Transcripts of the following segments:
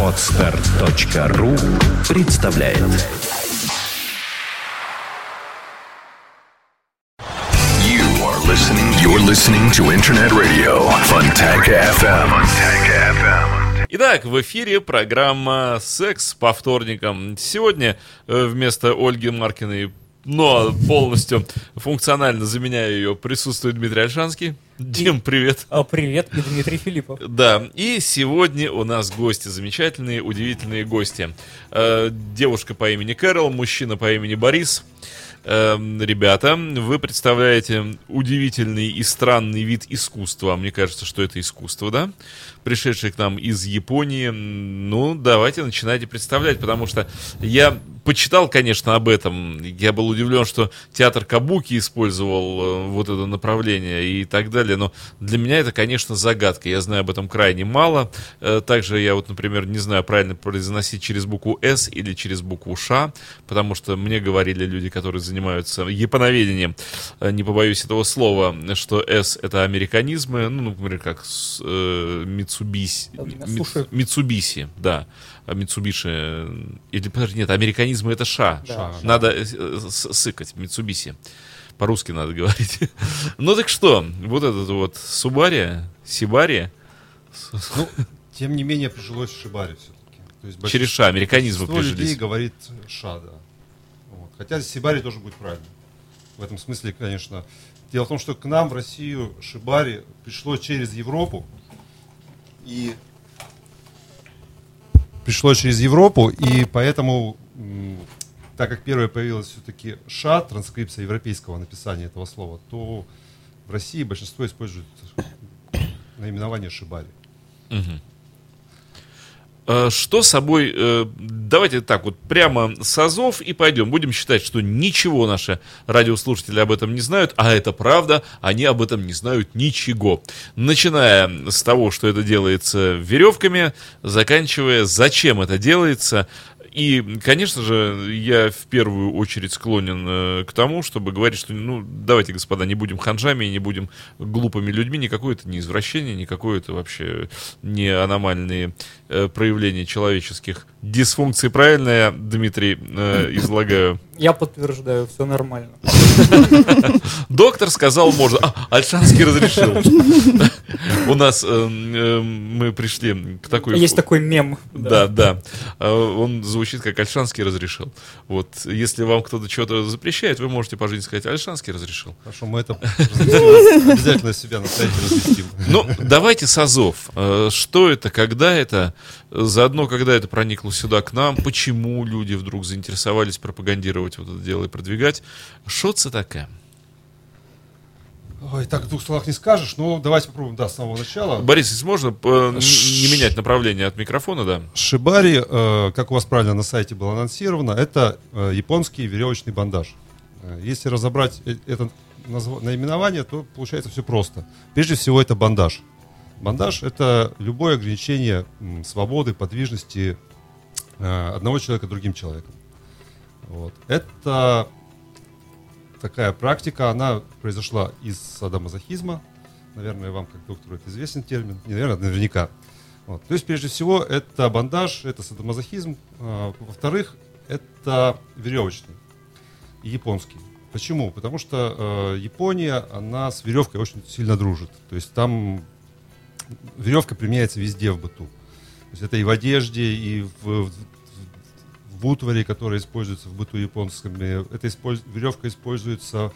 Отстар.ру представляет You are listening. You're listening to Internet Radio Funtank FM. FM. Итак, в эфире программа «Секс» по вторникам. Сегодня э, вместо Ольги Маркиной, но полностью функционально заменяя ее, присутствует Дмитрий Альшанский. Дим, привет. А, Привет, и Дмитрий Филиппов. Да, и сегодня у нас гости, замечательные, удивительные гости. Э, девушка по имени Кэрол, мужчина по имени Борис. Эм, ребята, вы представляете удивительный и странный вид искусства. Мне кажется, что это искусство, да? Пришедший к нам из Японии. Ну, давайте начинайте представлять, потому что я почитал, конечно, об этом. Я был удивлен, что театр Кабуки использовал э, вот это направление и так далее. Но для меня это, конечно, загадка. Я знаю об этом крайне мало. Э, Также я вот, например, не знаю, правильно произносить через букву «С» или через букву «Ш», потому что мне говорили люди, которые занимаются японоведением, э, не побоюсь этого слова, что «С» — это американизмы, ну, например, как э, Mitsubishi, слушай. Митсубиси, да. А Митсубиши, или, подожди, нет, американизмы это ша. Да. Надо э, сыкать, Митсубиси. По-русски надо говорить. Ну так что, вот этот вот Субария, Сибария, Ну, тем не менее, прижилось в Шибаре все-таки. То есть через ша, американизмы большинство людей прижились. говорит ша, да. Хотя Сибари тоже будет правильно. В этом смысле, конечно. Дело в том, что к нам в Россию Шибари пришло через Европу. И пришло через Европу, и поэтому, так как первое появилось все-таки ша, транскрипция европейского написания этого слова, то в России большинство использует наименование Шибари. Э, Что собой, э, давайте так вот, прямо с азов и пойдем. Будем считать, что ничего наши радиослушатели об этом не знают, а это правда, они об этом не знают ничего. Начиная с того, что это делается веревками, заканчивая, зачем это делается. И, конечно же, я в первую очередь склонен э, к тому, чтобы говорить, что, ну, давайте, господа, не будем ханжами, не будем глупыми людьми, никакое это не извращение, никакое это вообще не аномальные э, проявления человеческих дисфункций. Правильно я, Дмитрий, э, излагаю? Я подтверждаю, все нормально. Доктор сказал, можно. А, Альшанский разрешил. У нас э, э, мы пришли к такой... Есть такой мем. Да, да. А, Он звучит как Альшанский разрешил. Вот, если вам кто-то что-то запрещает, вы можете по жизни сказать, Альшанский разрешил. Хорошо, мы это обязательно, себя на сайте разместим. Ну, давайте с азов. Э, Что это, когда это? Заодно, когда это проникло сюда к нам? Почему люди вдруг заинтересовались пропагандировать вот это дело и продвигать? Что это такое? Ой, так в двух словах не скажешь, но давайте попробуем, да, с самого начала. Борис, если можно э, н- не менять направление от микрофона, да? Шибари, э, как у вас правильно на сайте было анонсировано, это э, японский веревочный бандаж. Э, Если разобрать э- это наименование, то получается все просто. Прежде всего, это бандаж. Бандаж – это любое ограничение свободы, подвижности одного человека другим человеком. Вот. Это такая практика, она произошла из садомазохизма. Наверное, вам, как доктору, это известен термин. Не, наверное, наверняка. Вот. То есть, прежде всего, это бандаж, это садомазохизм. А, Во-вторых, это веревочный японский. Почему? Потому что э, Япония, она с веревкой очень сильно дружит. То есть там веревка применяется везде в быту. То есть это и в одежде, и в, в, в утвари, которые используются в быту японском. Это использ- веревка используется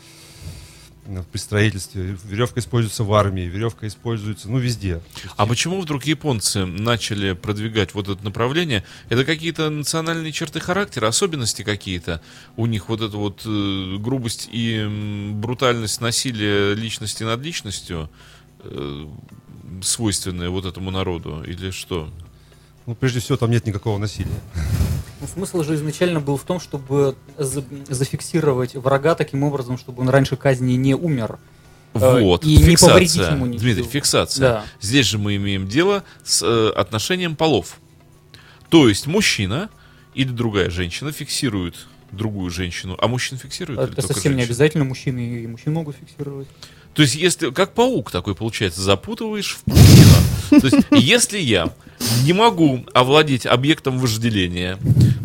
э, при строительстве, веревка используется в армии, веревка используется, ну, везде. А почему вдруг японцы начали продвигать вот это направление? Это какие-то национальные черты характера, особенности какие-то? У них вот эта вот э, грубость и м, брутальность насилия личности над личностью э, свойственные вот этому народу? Или что? Ну, прежде всего, там нет никакого насилия. Ну, смысл же изначально был в том, чтобы за- зафиксировать врага таким образом, чтобы он раньше казни не умер. Э, Вот, и не повредить фиксация. ему ничего. Дмитрий, фиксация. Да. Здесь же мы имеем дело с э, отношением полов. То есть мужчина или другая женщина фиксирует другую женщину, а мужчина фиксирует или Это совсем не женщина? обязательно, мужчины и мужчин могут фиксировать. То есть, если как паук такой получается, запутываешь в паутину, То есть, если я не могу овладеть объектом вожделения,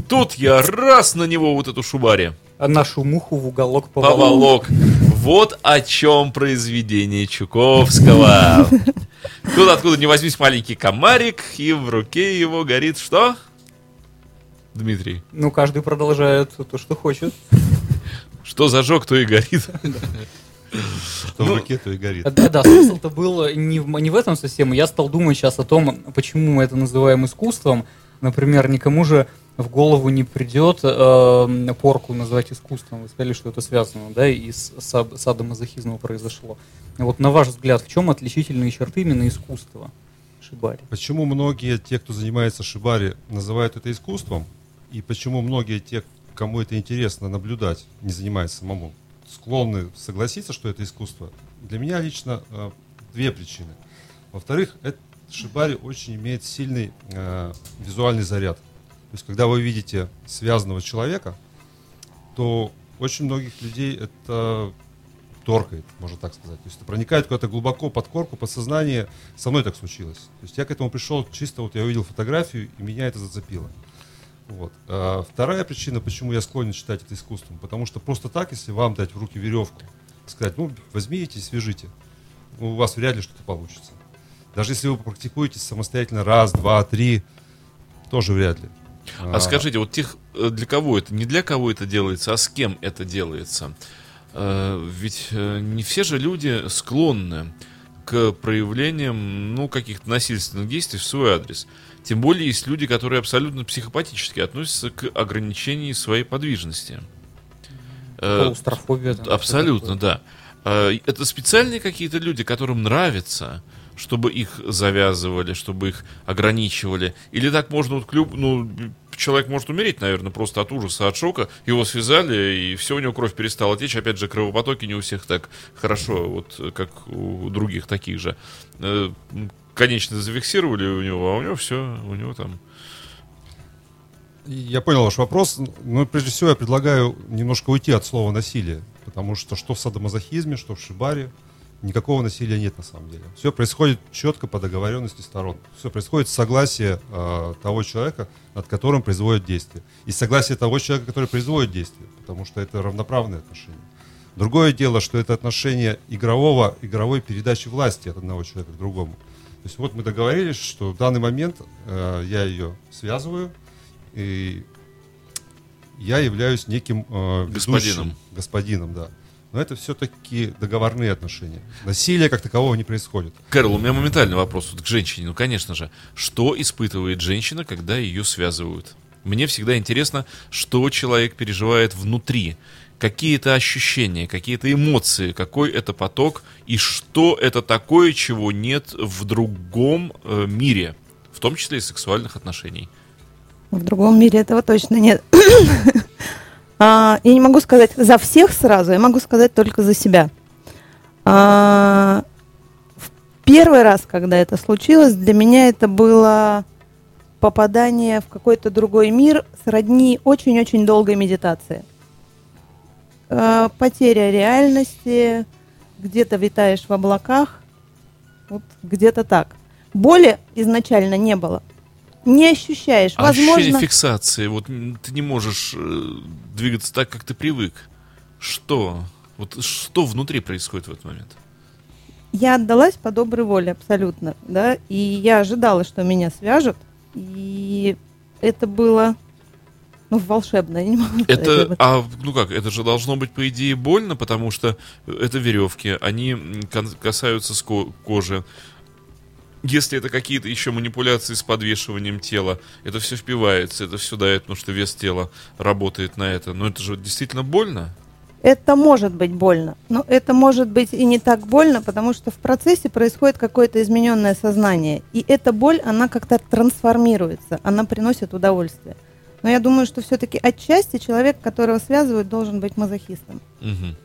тут я раз на него вот эту шубари. А нашу муху в уголок поволок. Поволок. Вот о чем произведение Чуковского. Тут откуда не возьмись маленький комарик, и в руке его горит что? Дмитрий. Ну, каждый продолжает то, что хочет. Что зажег, то и горит. Что в Ну, руке, то и горит. Да, да, смысл-то был не в, не в этом совсем. Я стал думать сейчас о том, почему мы это называем искусством. Например, никому же в голову не придет э, порку назвать искусством. Вы сказали, что это связано, да, и с сад- садомазохизмом произошло. Вот на ваш взгляд, в чем отличительные черты именно искусства Шибари? Почему многие те, кто занимается шибари, называют это искусством? И почему многие те, кому это интересно наблюдать, не занимаясь самому, склонны согласиться, что это искусство? Для меня лично э, две причины. Во-вторых, это шибари очень имеет сильный э, визуальный заряд. То есть, когда вы видите связанного человека, то очень многих людей это торкает, можно так сказать. То есть это проникает куда-то глубоко под корку, подсознание. Со мной так случилось. То есть я к этому пришел чисто, вот я увидел фотографию, и меня это зацепило. Вот. А вторая причина, почему я склонен считать это искусством, потому что просто так, если вам дать в руки веревку, сказать, ну, возьмите и свяжите, у вас вряд ли что-то получится. Даже если вы практикуете самостоятельно раз, два, три, тоже вряд ли. А скажите, вот тех, э, для кого это, не для кого это делается, а с кем это делается? Э, Ведь э, не все же люди склонны к проявлениям, ну, каких-то насильственных действий в свой адрес. Тем более есть люди, которые абсолютно психопатически относятся к ограничению своей подвижности. Э, Клаустрофобия. там, Абсолютно, да. А, Это специальные какие-то люди, которым нравится, чтобы их завязывали, чтобы их ограничивали. Или так можно, вот, клюб- ну, человек может умереть, наверное, просто от ужаса, от шока. Его связали, и все, у него кровь перестала течь. Опять же, кровопотоки не у всех так хорошо, вот как у других таких же. Э, Конечно, зафиксировали у него, а у него все, у него там... Я понял ваш вопрос, но прежде всего я предлагаю немножко уйти от слова насилие, потому что что в садомазохизме, что в шибаре, никакого насилия нет на самом деле. Все происходит четко по договоренности сторон. Все происходит с согласия э, того человека, над которым производят действие. И согласие того человека, который производит действие, потому что это равноправные отношения. Другое дело, что это отношение игрового, игровой передачи власти от одного человека к другому. То есть вот мы договорились, что в данный момент э, я ее связываю, и я являюсь неким э, ведущим, Господином. господином, да. Но это все-таки договорные отношения. Насилия как такового не происходит. Кэрол, у меня моментальный вопрос вот к женщине. Ну, конечно же, что испытывает женщина, когда ее связывают? Мне всегда интересно, что человек переживает внутри. Какие-то ощущения, какие-то эмоции, какой это поток и что это такое, чего нет в другом э, мире, в том числе и сексуальных отношений. В другом мире этого точно нет. А, Я не могу сказать за всех сразу, я могу сказать только за себя. А, В первый раз, когда это случилось, для меня это было попадание в какой-то другой мир сродни очень-очень долгой медитации. А, Потеря реальности, где-то витаешь в облаках, вот где-то так. Боли изначально не было. Не ощущаешь. А Ощущение Возможно, фиксации, вот ты не можешь э, двигаться так, как ты привык. Что? Вот что внутри происходит в этот момент? я отдалась по доброй воле абсолютно, да, и я ожидала, что меня свяжут, и это было, ну, волшебно, я не могу сказать об Это, а, ну как, это же должно быть, по идее, больно, потому что это веревки, они касаются ско- кожи. Если это какие-то еще манипуляции с подвешиванием тела, это все впивается, это все дает, потому что вес тела работает на это. Но это же действительно больно. Это может быть больно, но это может быть и не так больно, потому что в процессе происходит какое-то измененное сознание, и эта боль, она как-то трансформируется, она приносит удовольствие. Но я думаю, что все-таки отчасти человек, которого связывают, должен быть мазохистом. Мгм.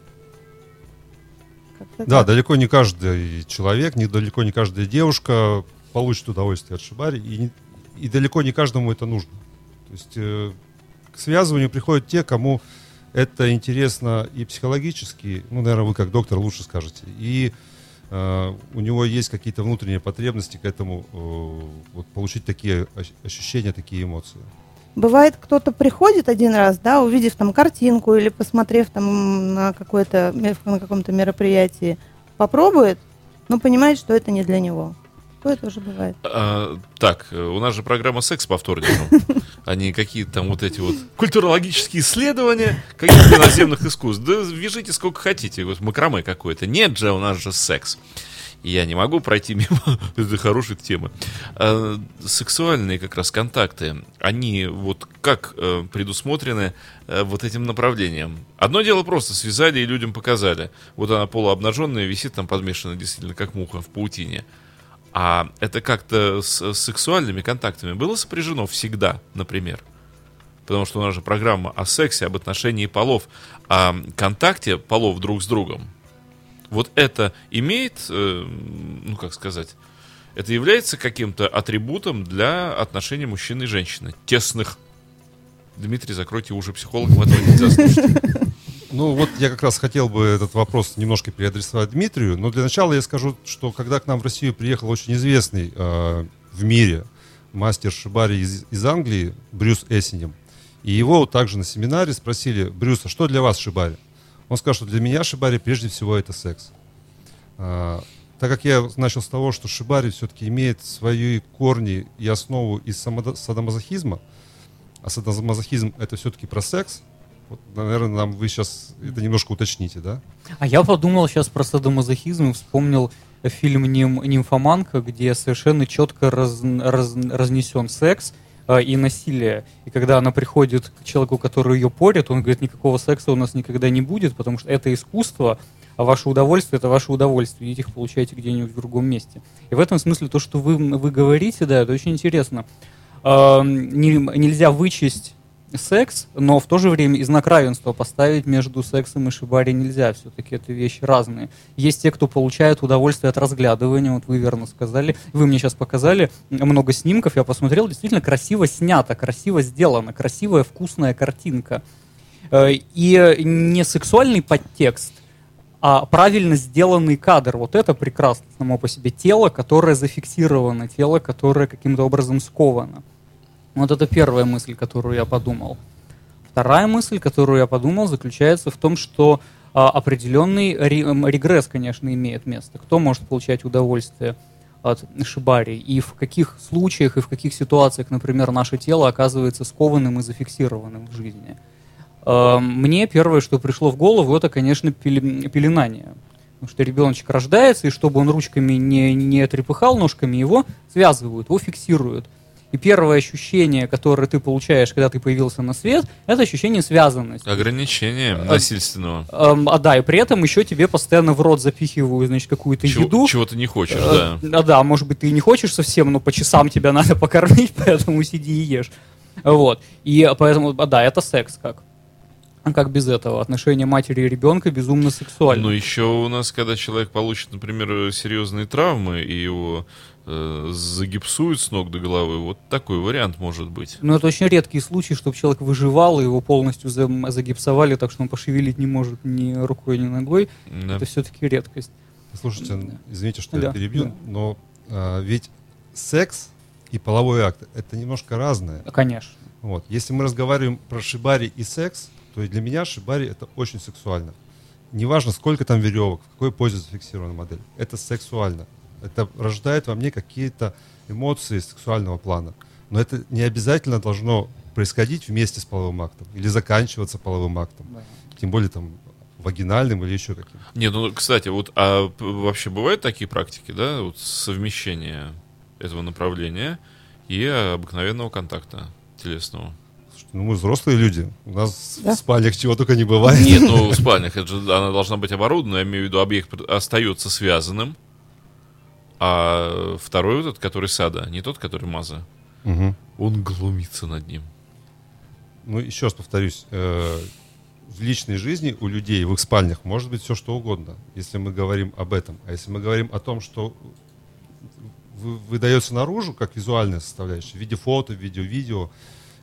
Да, далеко не каждый человек, не, далеко не каждая девушка получит удовольствие от шибари, и, и далеко не каждому это нужно. То есть э, к связыванию приходят те, кому это интересно и психологически, ну, наверное, вы как доктор лучше скажете, и э, у него есть какие-то внутренние потребности к этому, э, вот, получить такие ощ- ощущения, такие эмоции. Бывает, кто-то приходит один раз, да, увидев там картинку или посмотрев там на какое-то на каком-то мероприятии, попробует, но понимает, что это не для него. Такое тоже бывает. А, так, э, у нас же программа «Секс» по вторникам, а не какие-то там вот эти вот культурологические исследования каких-то иноземных искусств. Да вяжите сколько хотите, вот макраме какое-то. Нет же, у нас же секс. Я не могу пройти мимо этой хорошей темы. А, Сексуальные как раз контакты, они вот как э, предусмотрены э, вот этим направлением? Одно дело просто связали и людям показали. Вот она полуобнаженная, висит там подмешана действительно как муха в паутине. А это как-то с, сексуальными контактами было сопряжено всегда, например? Потому что у нас же программа о сексе, об отношении полов, о контакте полов друг с другом. Вот это имеет, э, ну как сказать, это является каким-то атрибутом для отношений мужчины и женщины, тесных. Дмитрий, закройте уши психологам, этого нельзя слушать. Ну вот я как раз хотел бы этот вопрос немножко переадресовать Дмитрию, но для начала я скажу, что когда к нам в Россию приехал очень известный э, в мире мастер шибари из, из Англии Брюс Эссенем, и его также на семинаре спросили, Брюс, а что для вас шибари? Он сказал, что для меня шибари прежде всего это секс. А, так как я начал с того, что шибари все-таки имеет свои корни и основу из садомазохизма, а садомазохизм это все-таки про секс, вот, наверное, нам вы сейчас это немножко уточните, да? А я подумал сейчас про садомазохизм и вспомнил фильм «Ним- «Нимфоманка», где совершенно четко раз- раз- разнесен секс э, и насилие. И когда она приходит к человеку, который ее порит, он говорит, никакого секса у нас никогда не будет, потому что это искусство, а ваше удовольствие это ваше удовольствие, идите их получайте где-нибудь в другом месте. И в этом смысле то, что вы, вы говорите, да, это очень интересно. Э, не- нельзя вычесть секс, но в то же время и знак равенства поставить между сексом и шибари нельзя. Все-таки это вещи разные. Есть те, кто получает удовольствие от разглядывания, вот вы верно сказали. Вы мне сейчас показали много снимков, я посмотрел, действительно красиво снято, красиво сделано, красивая, вкусная картинка. Э, И не сексуальный подтекст, а правильно сделанный кадр. Вот это прекрасно само по себе. Тело, которое зафиксировано, тело, которое каким-то образом сковано. Вот это первая мысль, которую я подумал. Вторая мысль, которую я подумал, заключается в том, что а, определенный регресс, конечно, имеет место. Кто может получать удовольствие от шибари и в каких случаях и в каких ситуациях, например, наше тело оказывается скованным и зафиксированным в жизни. Э, Мне первое, что пришло в голову, это, конечно, пеле- пеленание. Потому что ребеночек рождается, и чтобы он ручками не, не трепыхал ножками, его связывают, его фиксируют. И первое ощущение, которое ты получаешь, когда ты появился на свет, это ощущение связанности. Ограничение насильственного. Эм, а да, и при этом еще тебе постоянно в рот запихивают, значит, какую-то Чего, еду. чего ты не хочешь, Э, да. А, да, может быть, ты и не хочешь совсем, но по часам тебя надо покормить, поэтому сиди и ешь. Вот. И поэтому, а, да, это секс как. А как без этого? Отношения матери и ребенка безумно сексуальны. Ну, еще у нас, когда человек получит, например, серьезные травмы, и его э, загипсуют с ног до головы, вот такой вариант может быть. Но это очень редкий случай, чтобы человек выживал, и его полностью за- загипсовали, так что он пошевелить не может ни рукой, ни ногой. Да. Это все-таки редкость. Слушайте, Да. извините, что Да, я перебью, да. но а, ведь секс и половой акт это немножко разное. Конечно. Вот. Если мы разговариваем про шибари и секс, то и для меня шибари это очень сексуально. Неважно, сколько там веревок, в какой позе зафиксирована модель. Это сексуально. Это рождает во мне какие-то эмоции сексуального плана. Но это не обязательно должно происходить вместе с половым актом или заканчиваться половым актом. Да. Тем более там вагинальным или еще каким. Не, ну, кстати, вот а вообще бывают такие практики, да, вот совмещение этого направления и обыкновенного контакта телесного? Слушайте, ну мы взрослые люди. У нас Да. в спальнях чего только не бывает. Нет, ну в спальнях это же она должна быть оборудована, я имею в виду, объект остается связанным, а второй вот этот, который сада, не тот, который маза, Мгм. он глумится над ним. Ну, еще раз повторюсь, э, в личной жизни у людей в их спальнях может быть все что угодно, если мы говорим об этом. А если мы говорим о том, что вы- выдается наружу как визуальная составляющая, в виде фото, в виде видео,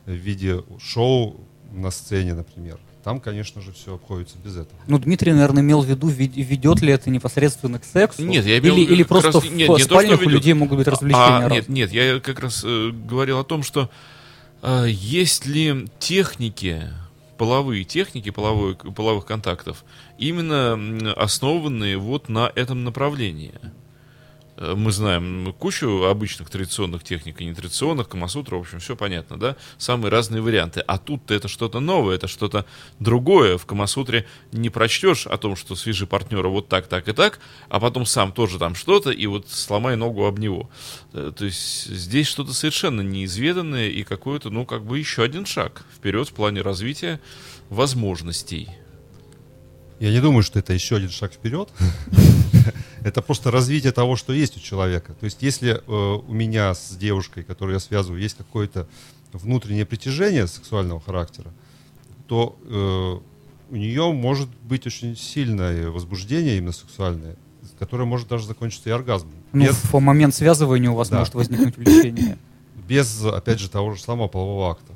в виде шоу, на сцене, например. Там, конечно же, все обходится без этого. Ну, Дмитрий, наверное, имел в виду, вед- ведет ли это непосредственно к сексу? Нет, я имел или, в или просто раз- в нет, не то, что спальнях у людей могут быть развлечения А, нет, нет, я как раз э, говорил о том, что э, есть ли техники, половые техники половой, половых контактов, именно основанные вот на этом направлении. Э, Мы знаем кучу обычных традиционных техник и нетрадиционных, Камасутра, в общем, все понятно, да? Самые разные варианты. А тут это что-то новое, это что-то другое. В Камасутре не прочтешь о том, что свяжи партнера вот так, так и так, а потом сам тоже там что-то, и вот сломай ногу об него. Э, То есть здесь что-то совершенно неизведанное и какой-то, ну, как бы еще один шаг вперед в плане развития возможностей. Я не думаю, что это еще один шаг вперед. Это просто развитие того, что есть у человека. То есть, если э, у меня с девушкой, которую я связываю, есть какое-то внутреннее притяжение сексуального характера, то э, у нее может быть очень сильное возбуждение именно сексуальное, которое может даже закончиться и оргазмом. Ну, Без, в момент связывания у вас Да. может возникнуть влечение. без, опять же, того же самого полового акта.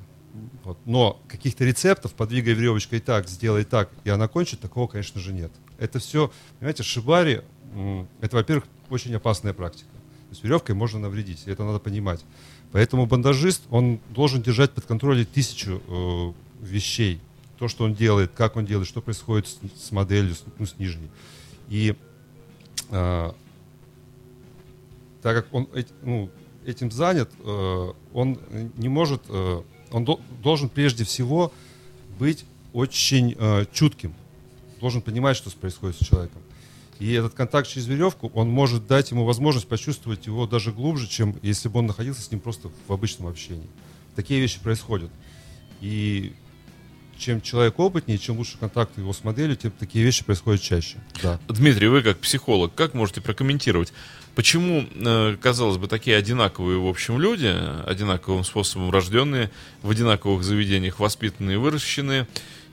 Вот. Но каких-то рецептов, подвигай веревочкой так, сделай так, и она кончит, такого, конечно же, нет. Это все, понимаете, шибари, это, во-первых, очень опасная практика. То есть веревкой можно навредить, и это надо понимать. Поэтому бандажист, он должен держать под контролем тысячу э, вещей. То, что он делает, как он делает, что происходит с, с моделью, с, ну, с нижней. И э, так как он ну, этим занят, э, он не может, э, он дол- должен прежде всего быть очень э, чутким, должен понимать, что происходит с человеком. И этот контакт через веревку, он может дать ему возможность почувствовать его даже глубже, чем если бы он находился с ним просто в обычном общении. Такие вещи происходят. И чем человек опытнее, чем лучше контакт его с моделью, тем такие вещи происходят чаще. Да. Дмитрий, вы как психолог, как можете прокомментировать, почему, э, казалось бы, такие одинаковые, в общем, люди, одинаковым способом рожденные, в одинаковых заведениях воспитанные выращенные,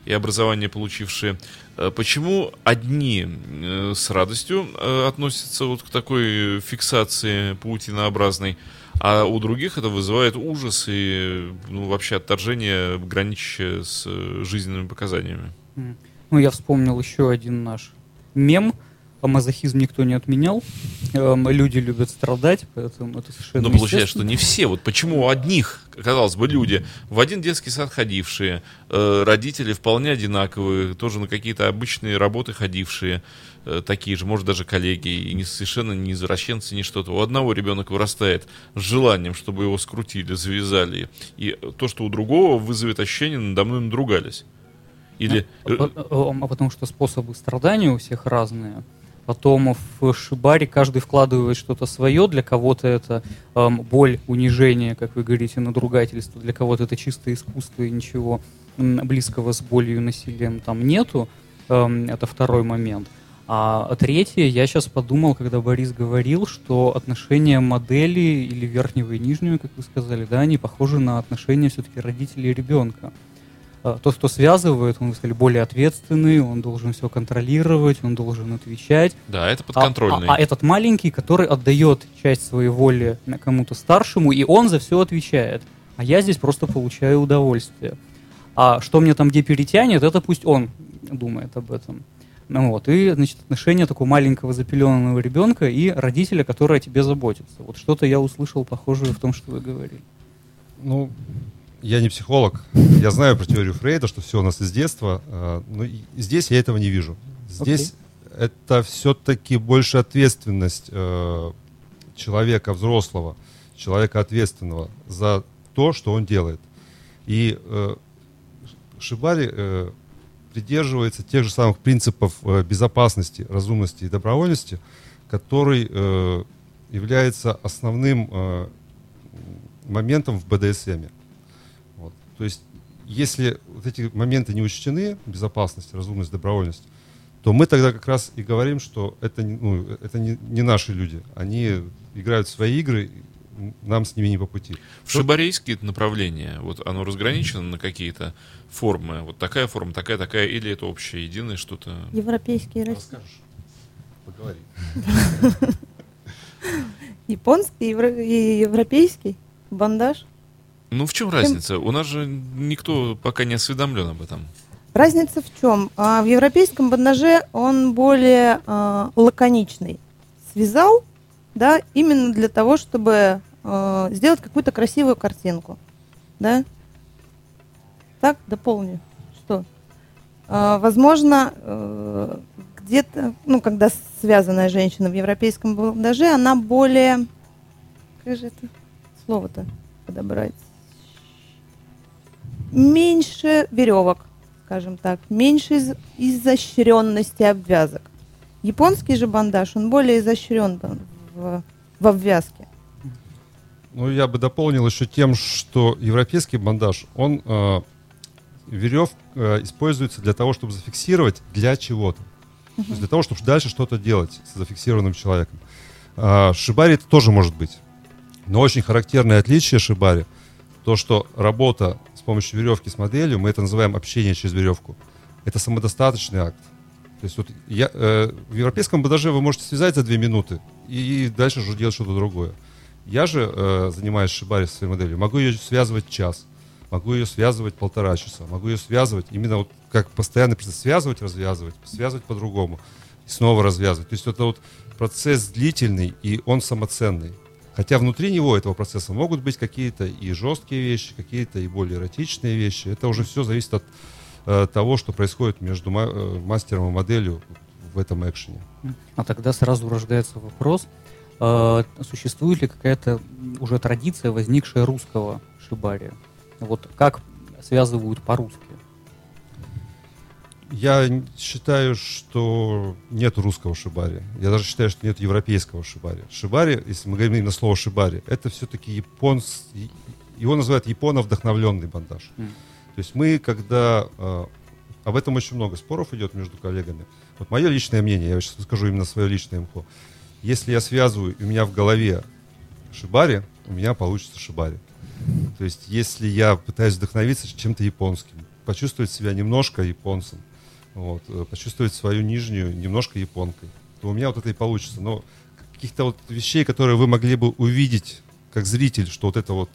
и образование получившие, э, почему одни э, с радостью относятся вот к такой фиксации паутинообразной, а у других это вызывает ужас и ну, вообще отторжение, граничащее с э, жизненными показаниями? Ну, я вспомнил еще один наш мем. А Мазохизм никто не отменял. Эм, люди любят страдать, поэтому это совершенно Но получается, что не все. Вот почему у одних, казалось бы, люди в один детский сад ходившие, э, родители вполне одинаковые, тоже на какие-то обычные работы ходившие, такие же, может, даже коллеги, и не совершенно не извращенцы, ни что-то. У одного ребенок вырастает с желанием, чтобы его скрутили, завязали. И то, что у другого вызовет ощущение, надо мной надругались. Или... А по- а, потому что способы страдания у всех разные. Потом в шибаре каждый вкладывает что-то свое. Для кого-то это эм, боль, унижение, как вы говорите, надругательство. Для кого-то это чистое искусство и ничего близкого с болью и насилием там нету. Эм, это второй момент. А третье, я сейчас подумал, когда Борис говорил, что отношения модели или верхнего и нижнего, как вы сказали, да, они похожи на отношения все-таки родителей и ребенка. А, Тот, кто связывает, он, вы сказали, более ответственный, он должен все контролировать, он должен отвечать. Да, это А, подконтрольный. а- а этот маленький, который отдает часть своей воли кому-то старшему, и он за все отвечает. А я здесь просто получаю удовольствие. А что мне там где перетянет, это пусть он думает об этом. Ну вот, и, значит, отношения такого маленького запеленного ребенка и родителя, который о тебе заботится. Вот что-то я услышал похожее в том, что вы говорили. Ну, я не психолог. Я знаю про теорию Фрейда, что все у нас из детства. э, Но здесь я этого не вижу. Здесь это все-таки больше ответственность э, человека взрослого, человека ответственного за то, что он делает. И э, Шибари придерживается тех же самых принципов э, безопасности, разумности и добровольности, который э, является основным э, моментом в БДСМ. Вот. То есть, если вот эти моменты не учтены, безопасность, разумность, добровольность, то мы тогда как раз и говорим, что это, ну, это не, не наши люди. Они играют в свои игры, нам с ними не по пути. В шибарейские направления, вот оно разграничено на какие-то формы. Вот такая форма, такая, такая, или это общее, единое что-то. Европейский и российский. Расскажешь? Поговори. Японский и европейский бандаж. Ну, в чем разница? У нас же никто пока не осведомлен об этом. Разница в чем? А, в европейском бандаже он более а, лаконичный. Связал, да, именно для того, чтобы а, сделать какую-то красивую картинку, да. Так, дополню. Что? А, возможно, э, где-то, ну, когда связанная женщина в европейском бандаже, она более, как же это слово-то подобрать? Меньше веревок, скажем так, меньше из- изощренности обвязок. Японский же бандаж, он более изощрен в, в обвязке. Ну, я бы дополнил еще тем, что европейский бандаж, он э, верев э, используется для того, чтобы зафиксировать для чего-то. То есть для того, чтобы дальше что-то делать с зафиксированным человеком. А, шибари это тоже может быть. Но очень характерное отличие шибари, то, что работа с помощью веревки с моделью, мы это называем общение через веревку, это самодостаточный акт. То есть вот я, э, в европейском бандаже вы можете связать за две минуты и дальше уже делать что-то другое. Я же, э, занимаясь шибари своей моделью, могу ее связывать час, могу ее связывать полтора часа, могу ее связывать именно вот как постоянный процесс связывать, развязывать, связывать по-другому, и снова развязывать. То есть это вот процесс длительный и он самоценный. Хотя внутри него этого процесса могут быть какие-то и жесткие вещи, какие-то и более эротичные вещи. Это уже все зависит от э, того, что происходит между ма- э, мастером и моделью в этом экшене. А тогда сразу рождается вопрос, э, существует ли какая-то уже традиция, возникшая русского шибари? Вот как связывают по-русски? Я считаю, что нет русского шибари. Я даже считаю, что нет европейского шибари. Шибари, если мы говорим именно слово шибари, это все-таки японс... Его называют японо-вдохновленный бандаж. М. То есть мы, когда... э, об этом очень много споров идет между коллегами. Вот мое личное мнение, я сейчас скажу именно свое личное МХО. Если я связываю, у меня в голове шибари, у меня получится шибари. То есть если я пытаюсь вдохновиться чем-то японским, почувствовать себя немножко японцем, вот, э, почувствовать свою нижнюю немножко японкой, то у меня вот это и получится. Но каких-то вот вещей, которые вы могли бы увидеть как зритель, что вот это вот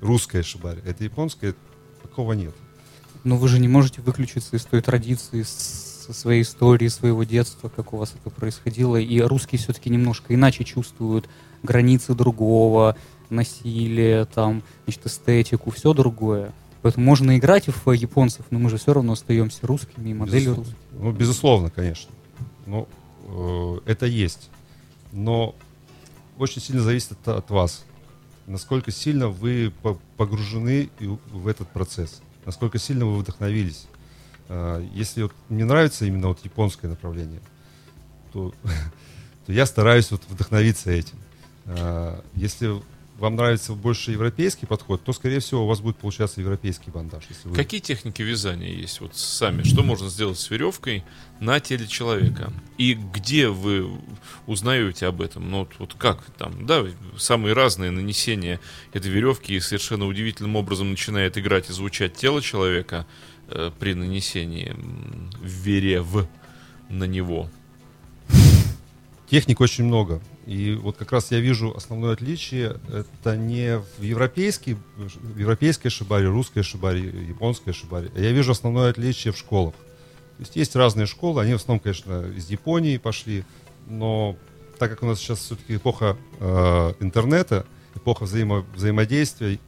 русская шибари, это японская, такого нет. Но вы же не можете выключиться из той традиции, с- своей истории, своего детства, как у вас это происходило. И русские все-таки немножко иначе чувствуют границы другого, насилие, там, значит, эстетику, все другое. Поэтому можно играть в японцев, но мы же все равно остаемся русскими, и модели Безусловно. русские. Ну, безусловно, конечно. Ну, э, это есть. Но очень сильно зависит от, от вас. Насколько сильно вы по- погружены в этот процесс. Насколько сильно вы вдохновились. Э, Если вот мне нравится именно вот японское направление, то, то я стараюсь вот вдохновиться этим. Э, Если вам нравится больше европейский подход, то, скорее всего, у вас будет получаться европейский бандаж. Если вы- Какие техники вязания есть вот сами? Что можно сделать с веревкой на теле человека? И где вы узнаете об этом? Ну вот, вот как там, да, самые разные нанесения этой веревки и совершенно удивительным образом начинает играть и звучать тело человека э, при нанесении верев на него. Техник очень много. И вот как раз я вижу основное отличие. Это не в, европейский, в европейской шибаре, русской шибаре, японской шибаре. Я вижу основное отличие в школах. То есть есть разные школы, они в основном, конечно, из Японии пошли, но так как у нас сейчас все-таки эпоха э, интернета, эпоха взаимо- взаимодействия,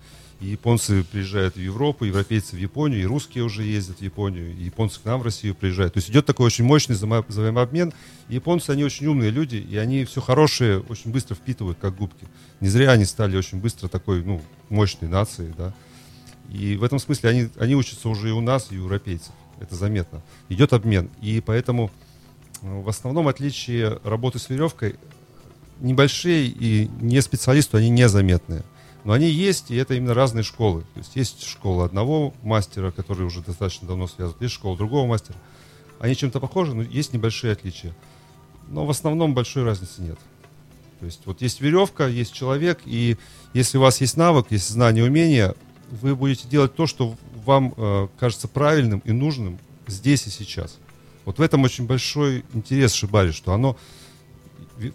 и японцы приезжают в Европу, европейцы в Японию, и русские уже ездят в Японию, и японцы к нам в Россию приезжают. То есть идет такой очень мощный взаимо- взаимообмен. И японцы, они очень умные люди, и они все хорошее очень быстро впитывают, как губки. Не зря они стали очень быстро такой, ну, мощной нацией, да. И в этом смысле они, они учатся уже и у нас, и у европейцев. Это заметно. Идет обмен. И поэтому э, в основном отличие работы с веревкой небольшие и не специалисту они незаметные. Но они есть, и это именно разные школы. То есть есть школа одного мастера, который уже достаточно давно связан, есть школа другого мастера. Они чем-то похожи, но есть небольшие отличия. Но в основном большой разницы нет. То есть вот есть веревка, есть человек, и если у вас есть навык, есть знание, умение, вы будете делать то, что вам э, кажется правильным и нужным здесь и сейчас. Вот в этом очень большой интерес Шибари, что оно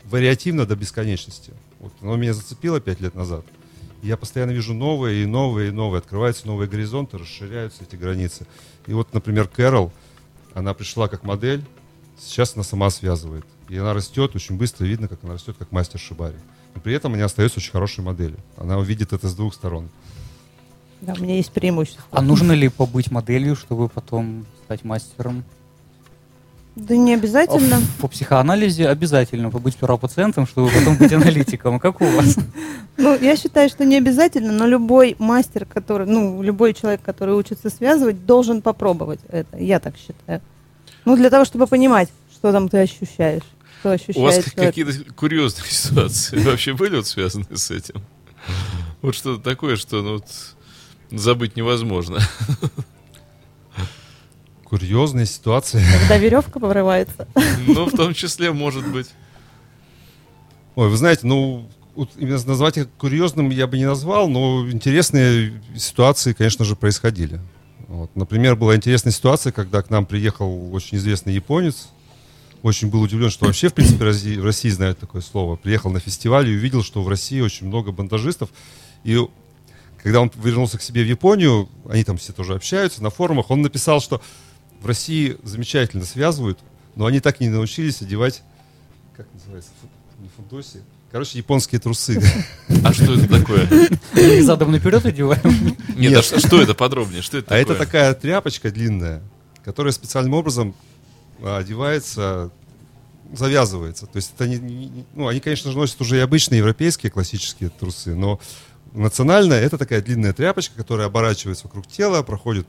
вариативно до бесконечности. Вот оно меня зацепило пять лет назад. Я постоянно вижу новые и новые и новые. Открываются новые горизонты, расширяются эти границы. И вот, например, Кэрол, она пришла как модель, сейчас она сама связывает. И она растет очень быстро, видно, как она растет как мастер Шибари. Но при этом она остается очень хорошей моделью. Она увидит это с двух сторон. Да, у меня есть преимущество. А нужно ли побыть моделью, чтобы потом стать мастером? Да не обязательно. По психоанализе обязательно побыть сперва пациентом, чтобы потом быть аналитиком. А как у вас? Ну, я считаю, что не обязательно, но любой мастер, который, ну, любой человек, который учится связывать, должен попробовать это. Я так считаю. Ну, для того, чтобы понимать, что там ты ощущаешь. Что ощущает У вас человек. какие-то курьезные ситуации вообще были вот связанные с этим? Вот что-то такое, что ну, вот забыть невозможно. Курьезные ситуации. Когда веревка порывается. Ну, в том числе, может быть. Ой, вы знаете, ну, именно назвать их курьезным я бы не назвал, но интересные ситуации, конечно же, происходили. Вот. Например, была интересная ситуация, когда к нам приехал очень известный японец. Очень был удивлен, что вообще, в принципе, в России знают такое слово. Приехал на фестиваль и увидел, что в России очень много бандажистов. И когда он вернулся к себе в Японию, они там все тоже общаются на форумах, он написал, что в России замечательно связывают, но они так и не научились одевать, как называется, фу- не фундоси, короче, японские трусы. А что это такое? Задом наперед одеваем. Нет, а что, это подробнее? Что это А такое? это такая тряпочка длинная, которая специальным образом а, одевается, завязывается. То есть это не, ну, они, конечно же, носят уже и обычные европейские классические трусы, но национальная это такая длинная тряпочка, которая оборачивается вокруг тела, проходит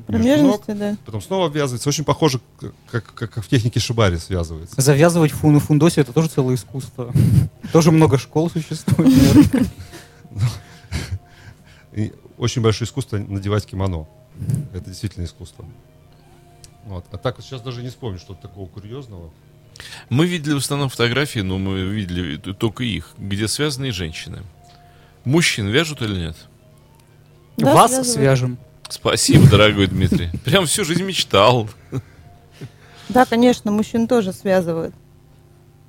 ног, Промежности, да. потом снова обвязывается. Очень похоже, как, как, в технике шибари связывается. Завязывать фу на фундосе это тоже целое искусство. Тоже много школ существует. очень большое искусство надевать кимоно. Это действительно искусство. Вот. А так вот сейчас даже не вспомню, что-то такого курьезного. Мы видели в основном фотографии, но мы видели только их, где связанные женщины. Мужчин вяжут или нет? Да, Вас связывают. свяжем. Спасибо, дорогой Дмитрий. Прям всю жизнь мечтал. Да, конечно, мужчин тоже связывают.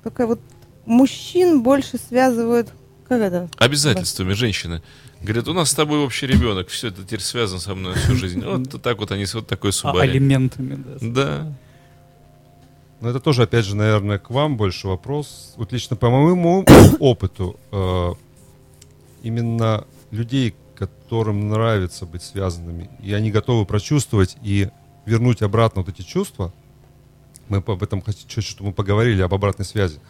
Только вот мужчин больше связывают... Как это? Обязательствами женщины. Говорят, у нас с тобой общий ребенок, все это теперь связано со мной всю жизнь. Вот так вот они с вот такой А, субари. Алиментами, да. Да. Но это тоже, опять же, наверное, к вам больше вопрос. Вот лично по моему опыту, э, именно людей, которым нравится быть связанными, и они готовы прочувствовать и вернуть обратно вот эти чувства, мы об этом хотим, чуть-чуть мы поговорили, об обратной связи,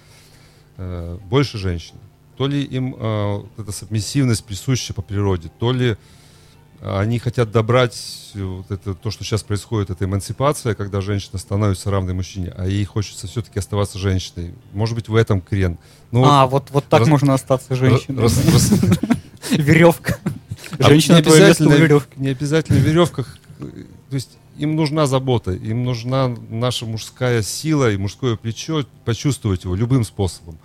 э, больше женщин. То ли им э, эта субмиссивность присуща по природе, то ли а они хотят добрать э, вот это, то, что сейчас происходит, это эмансипация, когда женщина становится равной мужчине, а ей хочется все-таки оставаться женщиной. Может быть, в этом крен. Ну, А, вот, вот так раз- можно остаться женщиной. раз- раз- Веревка. А Женщина не обязательно- веревке. Не обязательно в веревках. То есть им нужна забота, им нужна наша мужская сила и мужское плечо, почувствовать его любым способом.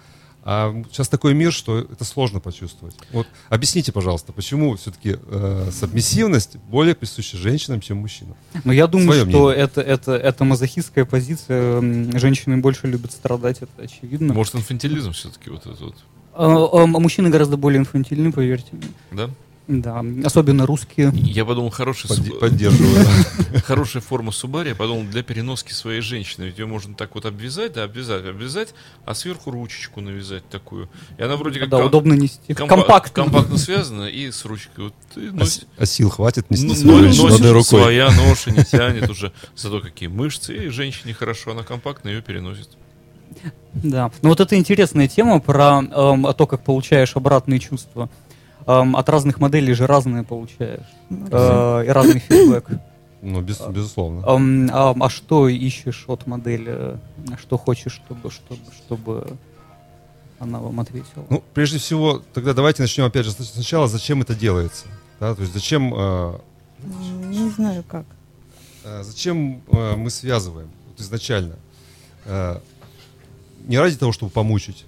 А сейчас такой мир, что это сложно почувствовать. Вот объясните, пожалуйста, почему все-таки э, субмиссивность более присуща женщинам, чем мужчинам? Но я думаю, Своё что мнение. это, это, это мазохистская позиция. Женщины больше любят страдать, это очевидно. Может, инфантилизм все-таки вот этот вот. А, а мужчины гораздо более инфантильны, поверьте мне. Да? Да, особенно русские. Я подумал, хороший Подде- суб- Поддерживаю. хорошая форма субари, я подумал, для переноски своей женщины. Ведь ее можно так вот обвязать, да, обвязать, обвязать, а сверху ручечку навязать такую. И она вроде как Да, ком- удобно нести. компа- Компактно. компактно связана и с ручкой. Вот А, носишь, с- а сил хватит нести ну, свою женщину одной рукой? своя ноша не тянет уже. Зато какие мышцы, и женщине хорошо, она компактно ее переносит. Да. Ну вот это интересная тема про эм, то, как получаешь обратные чувства. Эм, от разных моделей же разные получаешь. Э, и разный фидбэк. Ну, без- безусловно. Эм, а, а что ищешь от модели? Что хочешь, чтобы, чтобы, чтобы она вам ответила? Ну, прежде всего, тогда давайте начнем опять же сначала, зачем это делается. Да? То есть зачем, э, Не знаю как. э, зачем э, мы связываем вот изначально. Э, не ради того, чтобы помучить,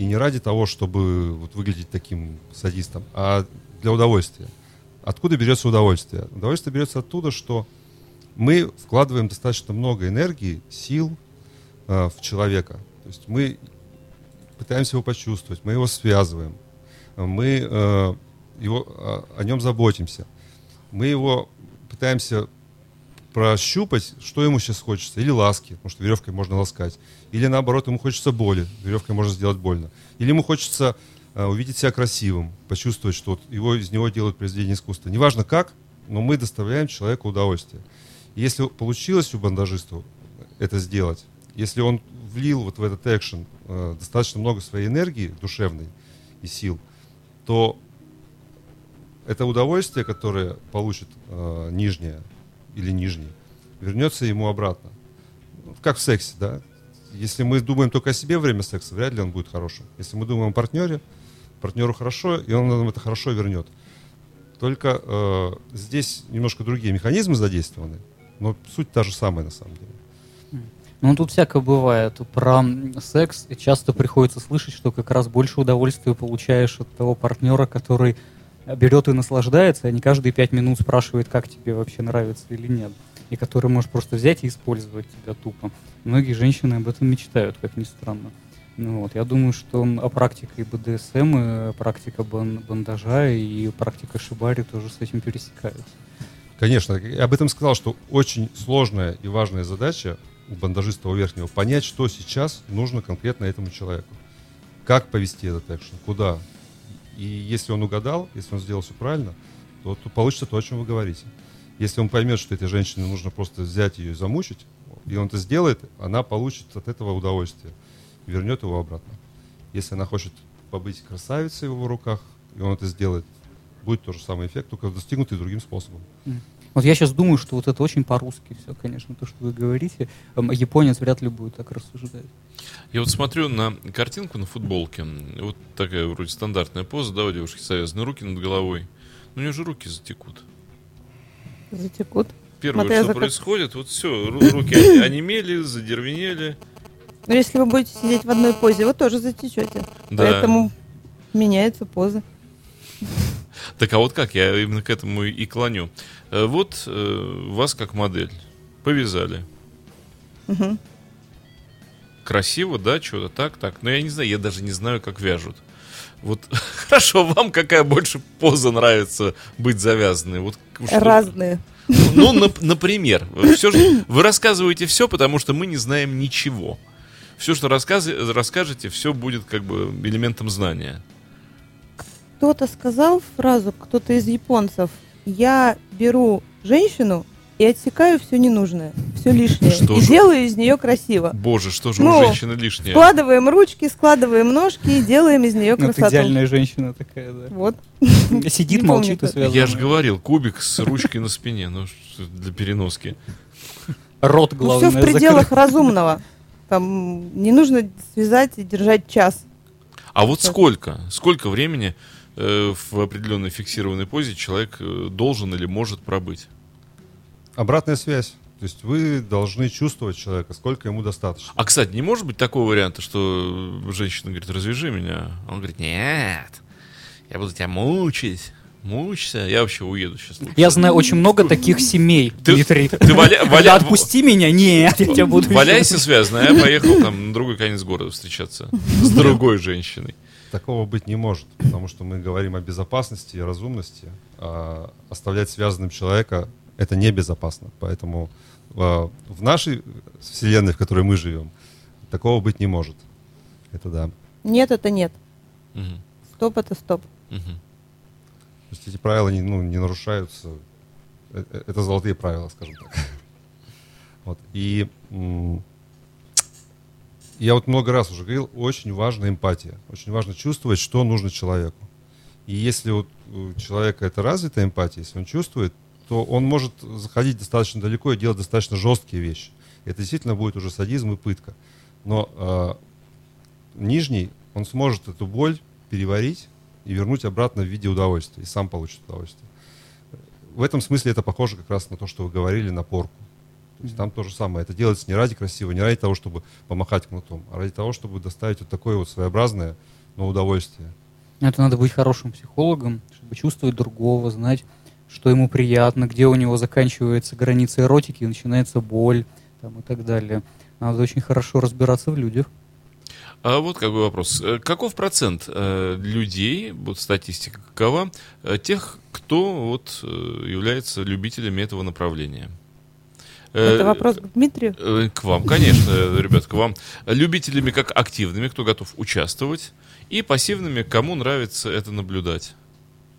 и не ради того, чтобы вот, выглядеть таким садистом, а для удовольствия. Откуда берется удовольствие? Удовольствие берется оттуда, что мы вкладываем достаточно много энергии, сил э, в человека. То есть мы пытаемся его почувствовать, мы его связываем. мы э, его, о, о нем заботимся. Мы его пытаемся прощупать, что ему сейчас хочется. Или ласки, потому что веревкой можно ласкать. Или наоборот, ему хочется боли, веревкой можно сделать больно. Или ему хочется э, увидеть себя красивым, почувствовать, что вот его, из него делают произведение искусства. Неважно как, но мы доставляем человеку удовольствие. И если получилось у бандажиста это сделать, если он влил вот в этот экшен э, достаточно много своей энергии душевной и сил, то это удовольствие, которое получит э, нижнее или нижний, вернется ему обратно. Как в сексе, да? Если мы думаем только о себе время секса, вряд ли он будет хорошим. Если мы думаем о партнере, партнеру хорошо, и он нам это хорошо вернет. Только э, здесь немножко другие механизмы задействованы, но суть та же самая на самом деле. Ну, тут всякое бывает. Про секс часто приходится слышать, что как раз больше удовольствия получаешь от того партнера, который берет и наслаждается, а не каждые пять минут спрашивает, как тебе вообще нравится или нет. И который может просто взять и использовать тебя тупо. Многие женщины об этом мечтают, как ни странно. Ну, вот. Я думаю, что практика и БДСМ, и практика бандажа и практика шибари тоже с этим пересекаются. Конечно, я об этом сказал, что очень сложная и важная задача у бандажиста у верхнего понять, что сейчас нужно конкретно этому человеку. Как повести этот экшен, куда, и если он угадал, если он сделал все правильно, то, то получится то, о чем вы говорите. Если он поймет, что этой женщине нужно просто взять ее и замучить, и он это сделает, она получит от этого удовольствие, вернет его обратно. Если она хочет побыть красавицей в его руках, и он это сделает, будет тот же самый эффект, только достигнутый другим способом. Вот я сейчас думаю, что вот это очень по-русски все, конечно, то, что вы говорите. Японец вряд ли будет так рассуждать. Я вот смотрю на картинку на футболке. Вот такая вроде стандартная поза, да, у девушки связаны руки над головой. Ну, у нее же руки затекут. Затекут. Первое, Смотря что происходит, вот все, руки онемели, задервенели. Но если вы будете сидеть в одной позе, вы тоже затечете. Да. Поэтому меняется поза. Так а вот как? Я именно к этому и клоню. Э, вот э, вас как модель повязали. Угу. Красиво, да, что-то так, так. Но я не знаю, я даже не знаю, как вяжут. Вот хорошо, вам какая больше поза нравится быть завязанной? Вот, Разные. Ну, на, например, все же, вы рассказываете все, потому что мы не знаем ничего. Все, что рассказ, расскажете, все будет как бы элементом знания кто-то сказал фразу, кто-то из японцев, я беру женщину и отсекаю все ненужное, все лишнее. Что и же? делаю из нее красиво. Боже, что же ну, у женщины лишнее? Складываем ручки, складываем ножки и делаем из нее красоту. Ну, это идеальная женщина такая, да. Вот. Сидит, молчит и связана. Я же говорил, кубик с ручкой на спине, ну, для переноски. Рот, главное, ну, Все в пределах разумного. Там не нужно связать и держать час. А вот сколько? Сколько времени Э, в определенной фиксированной позе человек э, должен или может пробыть? Обратная связь. То есть вы должны чувствовать человека, сколько ему достаточно. А, кстати, не может быть такого варианта, что женщина говорит, развяжи меня. Он говорит, нет, я буду тебя мучить. Мучься, я вообще уеду сейчас. Я знаю очень много таких семей, ты, Дмитрий. Ты валя, валя, Отпусти меня, нет, я тебя буду... Валяйся связано, а я поехал там на другой конец города встречаться с другой женщиной такого быть не может, потому что мы говорим о безопасности и разумности. А оставлять связанным человека это небезопасно. Поэтому а, в нашей вселенной, в которой мы живем, такого быть не может. Это да. Нет, это нет. Угу. Стоп, это стоп. Угу. То есть эти правила не, ну, не нарушаются. Э, э, это золотые правила, скажем так. Вот. И я вот много раз уже говорил, очень важна эмпатия. Очень важно чувствовать, что нужно человеку. И если вот у человека это развитая эмпатия, если он чувствует, то он может заходить достаточно далеко и делать достаточно жесткие вещи. Это действительно будет уже садизм и пытка. Но э, нижний, он сможет эту боль переварить и вернуть обратно в виде удовольствия, и сам получит удовольствие. В этом смысле это похоже как раз на то, что вы говорили, на порку. То есть там то же самое. Это делается не ради красивого, не ради того, чтобы помахать кнутом, а ради того, чтобы доставить вот такое вот своеобразное, но удовольствие. Это надо быть хорошим психологом, чтобы чувствовать другого, знать, что ему приятно, где у него заканчивается граница эротики и начинается боль там, и так далее. Надо очень хорошо разбираться в людях. А вот какой вопрос. Э, Каков процент э, людей, вот статистика какова, э, тех, кто вот э, является любителями этого направления? Э, Это вопрос к Дмитрию. Э, К вам, конечно, ребят, к вам. Любителями как активными, кто готов участвовать, и пассивными, кому нравится это наблюдать.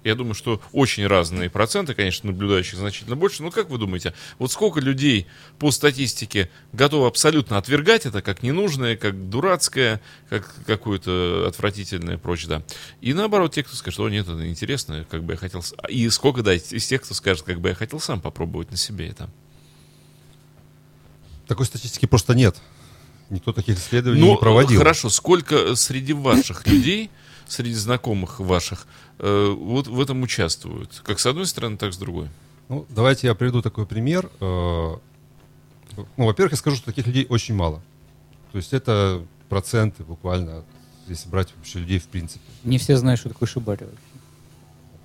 Я думаю, что очень разные проценты, конечно, наблюдающих значительно больше. Но как вы думаете, вот сколько людей по статистике готовы абсолютно отвергать это как ненужное, как дурацкое, как какое-то отвратительное прочее, да. И наоборот, те, кто скажет, что нет, это интересно, как бы я хотел... с- И сколько, да, из тех, кто скажет, как бы я хотел сам попробовать на себе это. Такой статистики просто нет. Никто таких исследований Ну, не проводил. хорошо, сколько среди ваших людей, среди знакомых ваших, э, вот в этом участвуют? Как с одной стороны, так с другой. Ну, давайте я приведу такой пример. Э, Ну, во-первых, я скажу, что таких людей очень мало. То есть это проценты буквально, если брать вообще людей в принципе. Не все знают, что такое шибари вообще.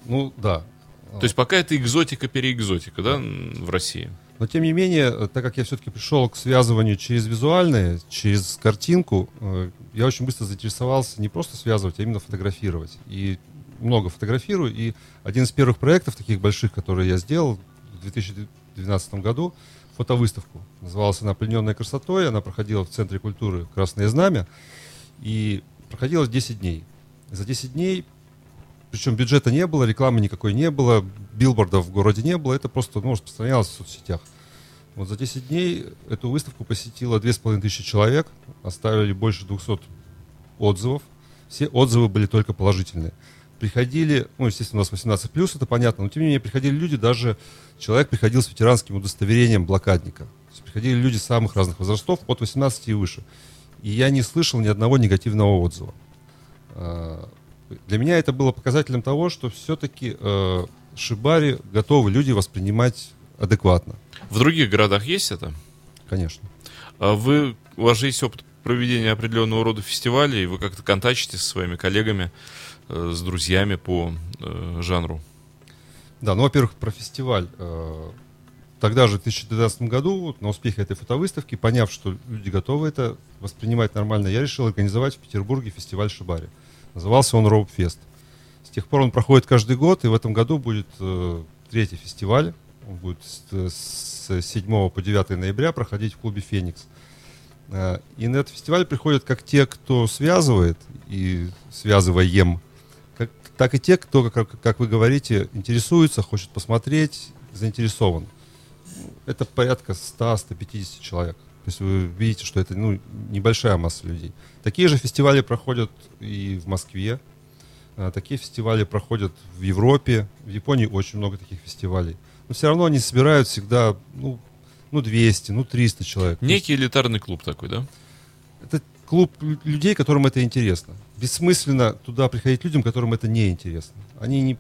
Ну, да. То есть пока это экзотика-переэкзотика, да, м, в России? Но тем не менее, так как я все-таки пришел к связыванию через визуальное, через картинку, э, я очень быстро заинтересовался не просто связывать, а именно фотографировать. И много фотографирую. И один из первых проектов таких больших, которые я сделал в 2012 году, фотовыставку. Называлась она «Плененная красотой». Она проходила в Центре культуры «Красное знамя». И проходила 10 дней. За 10 дней причем бюджета не было, рекламы никакой не было, билбордов в городе не было, это просто ну, распространялось в соцсетях. Вот за 10 дней эту выставку посетило 2500 человек, оставили больше 200 отзывов. Все отзывы были только положительные. Приходили, ну, естественно, у нас 18 плюс, это понятно, но тем не менее приходили люди, даже человек приходил с ветеранским удостоверением блокадника. Приходили люди самых разных возрастов, от 18 и выше. И я не слышал ни одного негативного отзыва. А, Для меня это было показателем того, что все-таки э, шибари готовы люди воспринимать адекватно, В других городах есть это? конечно. А вы, у вас же есть опыт проведения определенного рода фестивалей, вы как-то контачите со своими коллегами, э, с друзьями по э, жанру? Да, ну, во-первых, про фестиваль. Э, Тогда же, в 2012 году, вот на успехе этой фотовыставки, поняв, что люди готовы это воспринимать нормально, я решил организовать в Петербурге фестиваль Шибари. Назывался он Роуп Фест. Тех пор он проходит каждый год, и в этом году будет э, третий фестиваль. Он будет с, с 7 по 9 ноября проходить в клубе «Феникс». Э, И на этот фестиваль приходят как те, кто связывает и связываем, как, так и те, кто, как, как вы говорите, интересуется, хочет посмотреть, заинтересован. Это порядка 100-150 человек. То есть вы видите, что это ну, небольшая масса людей. Такие же фестивали проходят и в Москве. А, Такие фестивали проходят в Европе. В Японии очень много таких фестивалей. Но все равно они собирают всегда ну, ну 200, ну 300 человек. Некий элитарный клуб такой, да? это клуб лю- людей, которым это интересно. Бессмысленно туда приходить людям, которым это не интересно. Они не...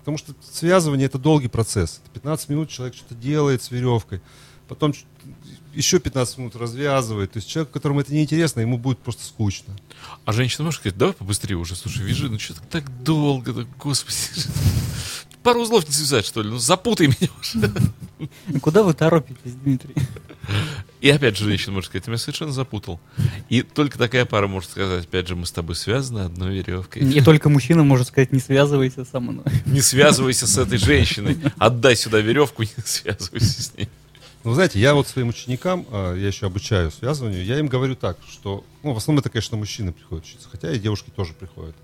Потому что связывание это долгий процесс. 15 минут человек что-то делает с веревкой, потом еще 15 минут развязывает. То есть человек, которому это не интересно, ему будет просто скучно. А женщина может сказать, давай побыстрее уже, слушай, вяжи, ну что так долго, да, господи. Пару узлов не связать, что ли? Ну запутай меня уже. Куда вы торопитесь, Дмитрий? И опять же женщина может сказать, ты меня совершенно запутал. И только такая пара может сказать, опять же, мы с тобой связаны одной веревкой. Не только мужчина может сказать, не связывайся со мной. Не связывайся с этой женщиной. Отдай сюда веревку, не связывайся с ней. Ну, знаете, я вот своим ученикам, а, я еще обучаю связыванию, я им говорю так, что, ну, в основном это, конечно, мужчины приходят учиться, хотя и девушки тоже приходят.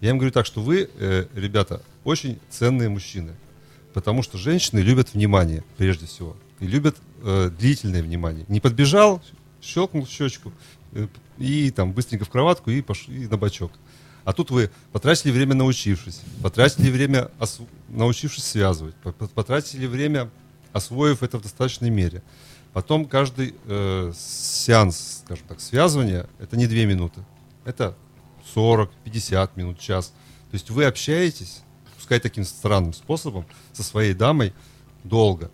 Я им говорю так, что вы, э, ребята, очень ценные мужчины, потому что женщины любят внимание, прежде всего, и любят э, длительное внимание. Не подбежал, щелкнул щечку, э, и там быстренько в кроватку, и, пош... и на бочок. А тут вы потратили время научившись, потратили время осв- научившись связывать, по- по- потратили время освоив это в достаточной мере. Потом каждый э, сеанс, скажем так, связывания, это не две минуты, это 40, 50 минут, час. То есть вы общаетесь, пускай таким странным способом, со своей дамой долго.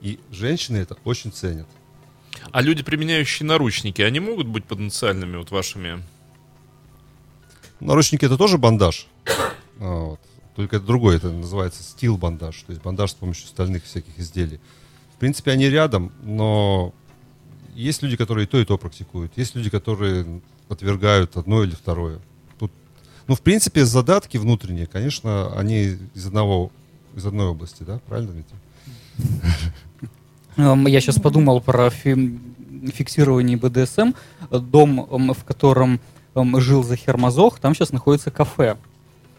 И женщины это очень ценят. А люди, применяющие наручники, они могут быть потенциальными вот вашими? Наручники это тоже бандаж. А, вот. Только это другой, это называется стил бандаж, то есть бандаж с помощью стальных всяких изделий. В принципе, они рядом, но есть люди, которые и то, и то практикуют. Есть люди, которые отвергают одно или второе. Тут, ну, в принципе, задатки внутренние, конечно, они из одного, из одной области, да, правильно ведь? Эм, Я сейчас подумал про фи- фиксирование БДСМ. Дом, эм, в котором эм, жил Захер Мазох, там сейчас находится кафе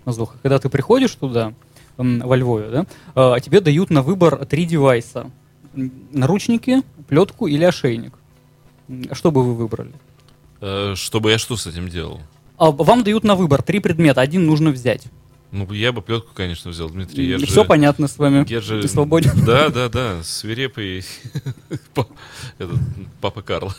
Мазоха. Когда ты приходишь туда, во Львове, да, э, тебе дают на выбор три девайса. Наручники, плетку или ошейник. М, Что бы вы выбрали? Э, Чтобы я что с этим делал? А Вам дают на выбор три предмета, один нужно взять. Ну, я бы плетку, конечно, взял, Дмитрий. Я же- Все понятно с вами. Я же... Ты свободен. Да, да, да, свирепый этот, папа Карл.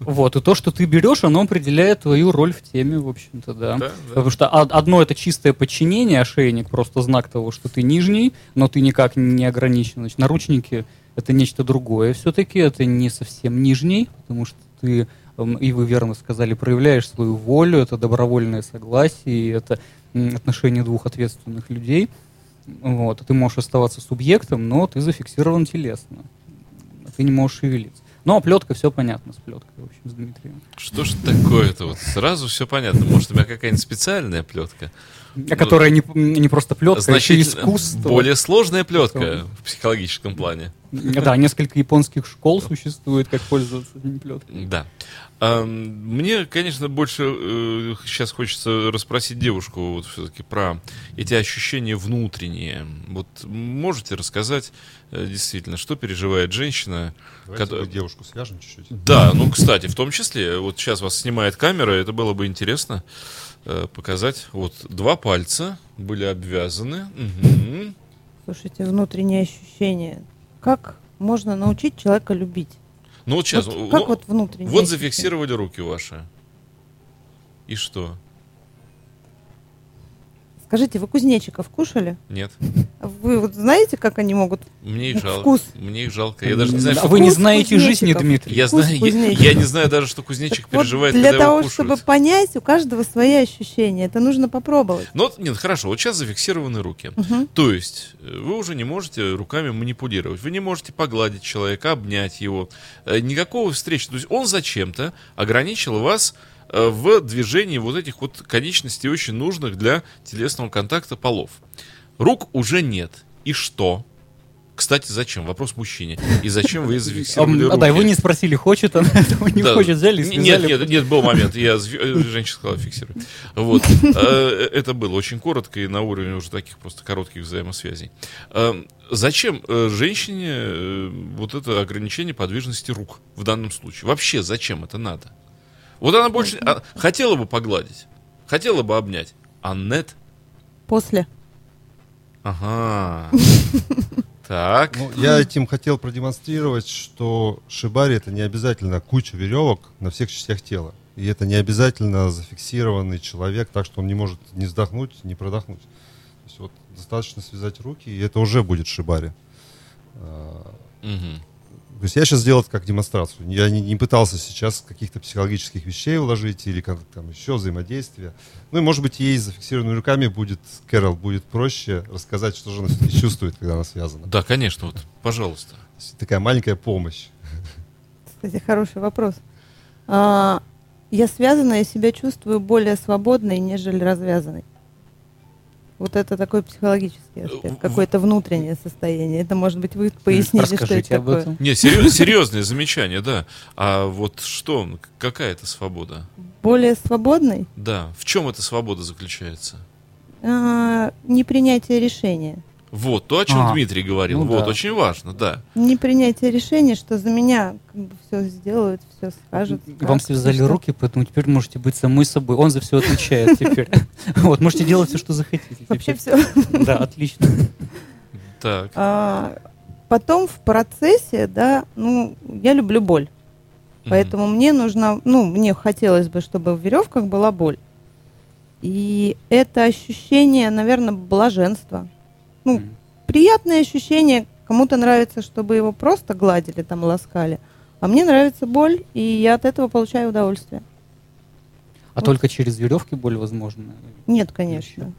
Вот, и то, что ты берешь, оно определяет твою роль в теме, в общем-то, да. Да, да. Потому что од- одно это чистое подчинение, ошейник просто знак того, что ты нижний, но ты никак не ограничен. Значит, наручники это нечто другое все-таки, это не совсем нижний, потому что ты, и вы верно сказали, проявляешь свою волю, это добровольное согласие, это отношение двух ответственных людей. Вот, ты можешь оставаться субъектом, но ты зафиксирован телесно. Ты не можешь шевелиться. Ну, а плетка, все понятно с плеткой, в общем, с Дмитрием. Что ж такое-то? Вот сразу все понятно. Может, у меня какая-нибудь специальная плетка? А которая не, не просто плетка, а еще Значительно искусство. более сложная плетка в психологическом плане. Да, несколько японских школ существует, как пользоваться этими плетками. Да. Мне, конечно, больше сейчас хочется расспросить девушку вот все-таки про эти ощущения внутренние. Вот можете рассказать э, действительно, что переживает женщина? Давайте Когда- мы девушку свяжем чуть-чуть. Да, ну, кстати, в том числе, вот сейчас вас снимает камера, это было бы интересно э, показать. Вот два пальца были обвязаны. Слушайте, внутренние ощущения. Как можно научить человека любить? Ну вот сейчас, Вот как ну, вот внутренние вот ощущения? зафиксировали руки ваши. И что? Скажите, вы кузнечиков кушали? Нет. Вы вот знаете, как они могут... Мне их Ну, жалко. вкус. Мне их жалко. Я даже не знаю, А что... вы не знаете жизни. Дмитрий. Я, знаю, я, не знаю даже, что кузнечик Так вот, переживает, для когда того, его чтобы понять, у каждого свои ощущения. Это нужно попробовать. Ну, вот, нет, хорошо, вот сейчас зафиксированы руки. То есть э, вы уже не можете руками манипулировать. Вы не можете погладить человека, обнять его. Э, Никакого встречи. То есть он зачем-то ограничил вас в движении вот этих вот конечностей, очень нужных для телесного контакта полов. Рук уже нет. И что? Кстати, зачем? Вопрос мужчине. И зачем вы зафиксировали А, руки? да, и вы не спросили, хочет она этого, не Да. хочет, взяли, связали. Нет, нет, нет, был момент. Я э, женщина сказала, фиксируй. Вот. Э, Это было очень коротко и на уровне уже таких просто коротких взаимосвязей. Э, Зачем э, женщине э, вот это ограничение подвижности рук в данном случае? Вообще зачем это надо? Вот она больше а, хотела бы погладить, хотела бы обнять, а нет. После. Ага. Так. Ну, я этим хотел продемонстрировать, что шибари это не обязательно куча веревок на всех частях тела. И это не обязательно зафиксированный человек, так что он не может ни вздохнуть, ни продохнуть. То есть вот достаточно связать руки, и это уже будет шибари. Мгм. То есть я сейчас сделал это как демонстрацию. Я не, не пытался сейчас каких-то психологических вещей вложить или как там еще взаимодействия. Ну и может быть ей с зафиксированными руками будет, Кэрол, будет проще рассказать, что же она чувствует, когда она связана. Да, конечно, вот, пожалуйста. Такая маленькая помощь. Кстати, хороший вопрос. А, я связана, я себя чувствую более свободной, нежели развязанной. Вот это такой психологический аспект, какое-то внутреннее состояние. Это, может быть, вы поясните, что это такое. этом. Не, серьез- серьезное замечание, да. А вот что, какая это свобода? Более свободной? Да, в чем эта свобода заключается? А, непринятие решения. Вот, то, о чем А, Дмитрий говорил. ну вот, да. очень важно, да. Непринятие решения, что за меня все сделают, все скажут. Вам как, связали что. руки, поэтому теперь можете быть самой собой. Он за все отвечает теперь. Вот, можете делать все, что захотите. Вообще все. Да, отлично. Так. А, потом в процессе, да, ну, я люблю боль. Поэтому мне нужно, ну, мне хотелось бы, чтобы в веревках была боль. И это ощущение, наверное, блаженства. Ну, Мгм. приятное ощущение. Кому-то нравится, чтобы его просто гладили, там, ласкали. А мне нравится боль, и я от этого получаю удовольствие. А только через веревки боль возможна? Нет, конечно.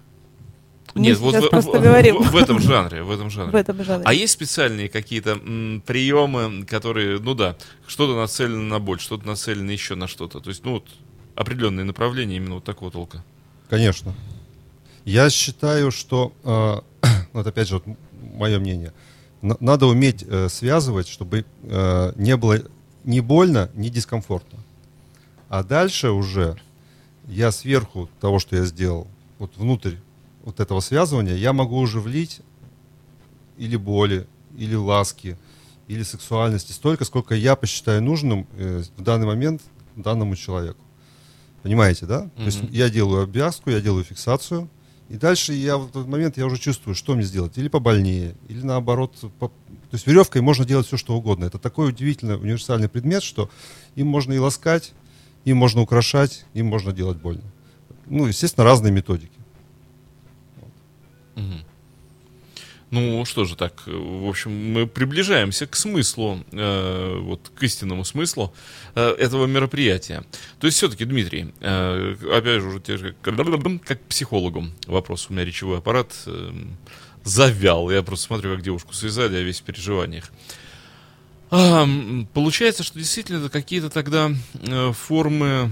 Мы Нет, вот сейчас в, просто в- говорим. в- в этом жанре, в этом жанре. В этом жанре. А есть специальные какие-то м, приемы, которые, ну да, что-то нацелено на боль, что-то нацелено еще на что-то. То есть, ну вот, определенные направления именно вот такого толка? Конечно. Я считаю, что, э, вот опять же, вот мое мнение, на- надо уметь э, связывать, чтобы э, не было ни больно, ни дискомфортно. А дальше уже я сверху того, что я сделал, вот внутрь вот этого связывания, я могу уже влить или боли, или ласки, или сексуальности столько, сколько я посчитаю нужным э, в данный момент данному человеку. Понимаете, да? То есть я делаю обвязку, я делаю фиксацию, и дальше я в этот момент я уже чувствую, что мне сделать. Или побольнее, или наоборот. по- То есть веревкой можно делать все, что угодно. Это такой удивительный универсальный предмет, что им можно и ласкать, им можно украшать, им можно делать больно. Ну, естественно, разные методики. Мгм. Ну что же так, э, в общем, мы приближаемся к смыслу, э, вот к истинному смыслу э, этого мероприятия. То есть все-таки, Дмитрий, э, опять же, уже те же, как, как психологу вопрос. У меня речевой аппарат э, завял. Я просто смотрю, как девушку связали, а весь в переживаниях. А, получается, что действительно это какие-то тогда э, формы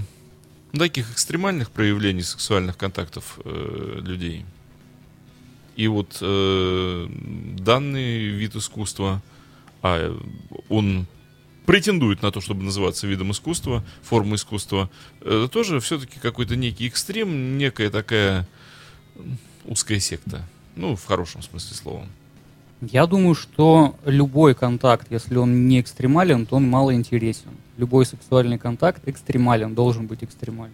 таких экстремальных проявлений сексуальных контактов э, людей. И вот э, данный вид искусства, а он претендует на то, чтобы называться видом искусства, формой искусства, это тоже все-таки какой-то некий экстрем, некая такая узкая секта. Ну, в хорошем смысле слова. Я думаю, что любой контакт, если он не экстремален, то он мало интересен. Любой сексуальный контакт экстремален, должен быть экстремален.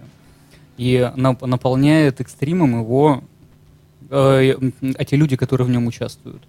И нап- наполняет экстримом его э, м, а те люди, которые в нем участвуют.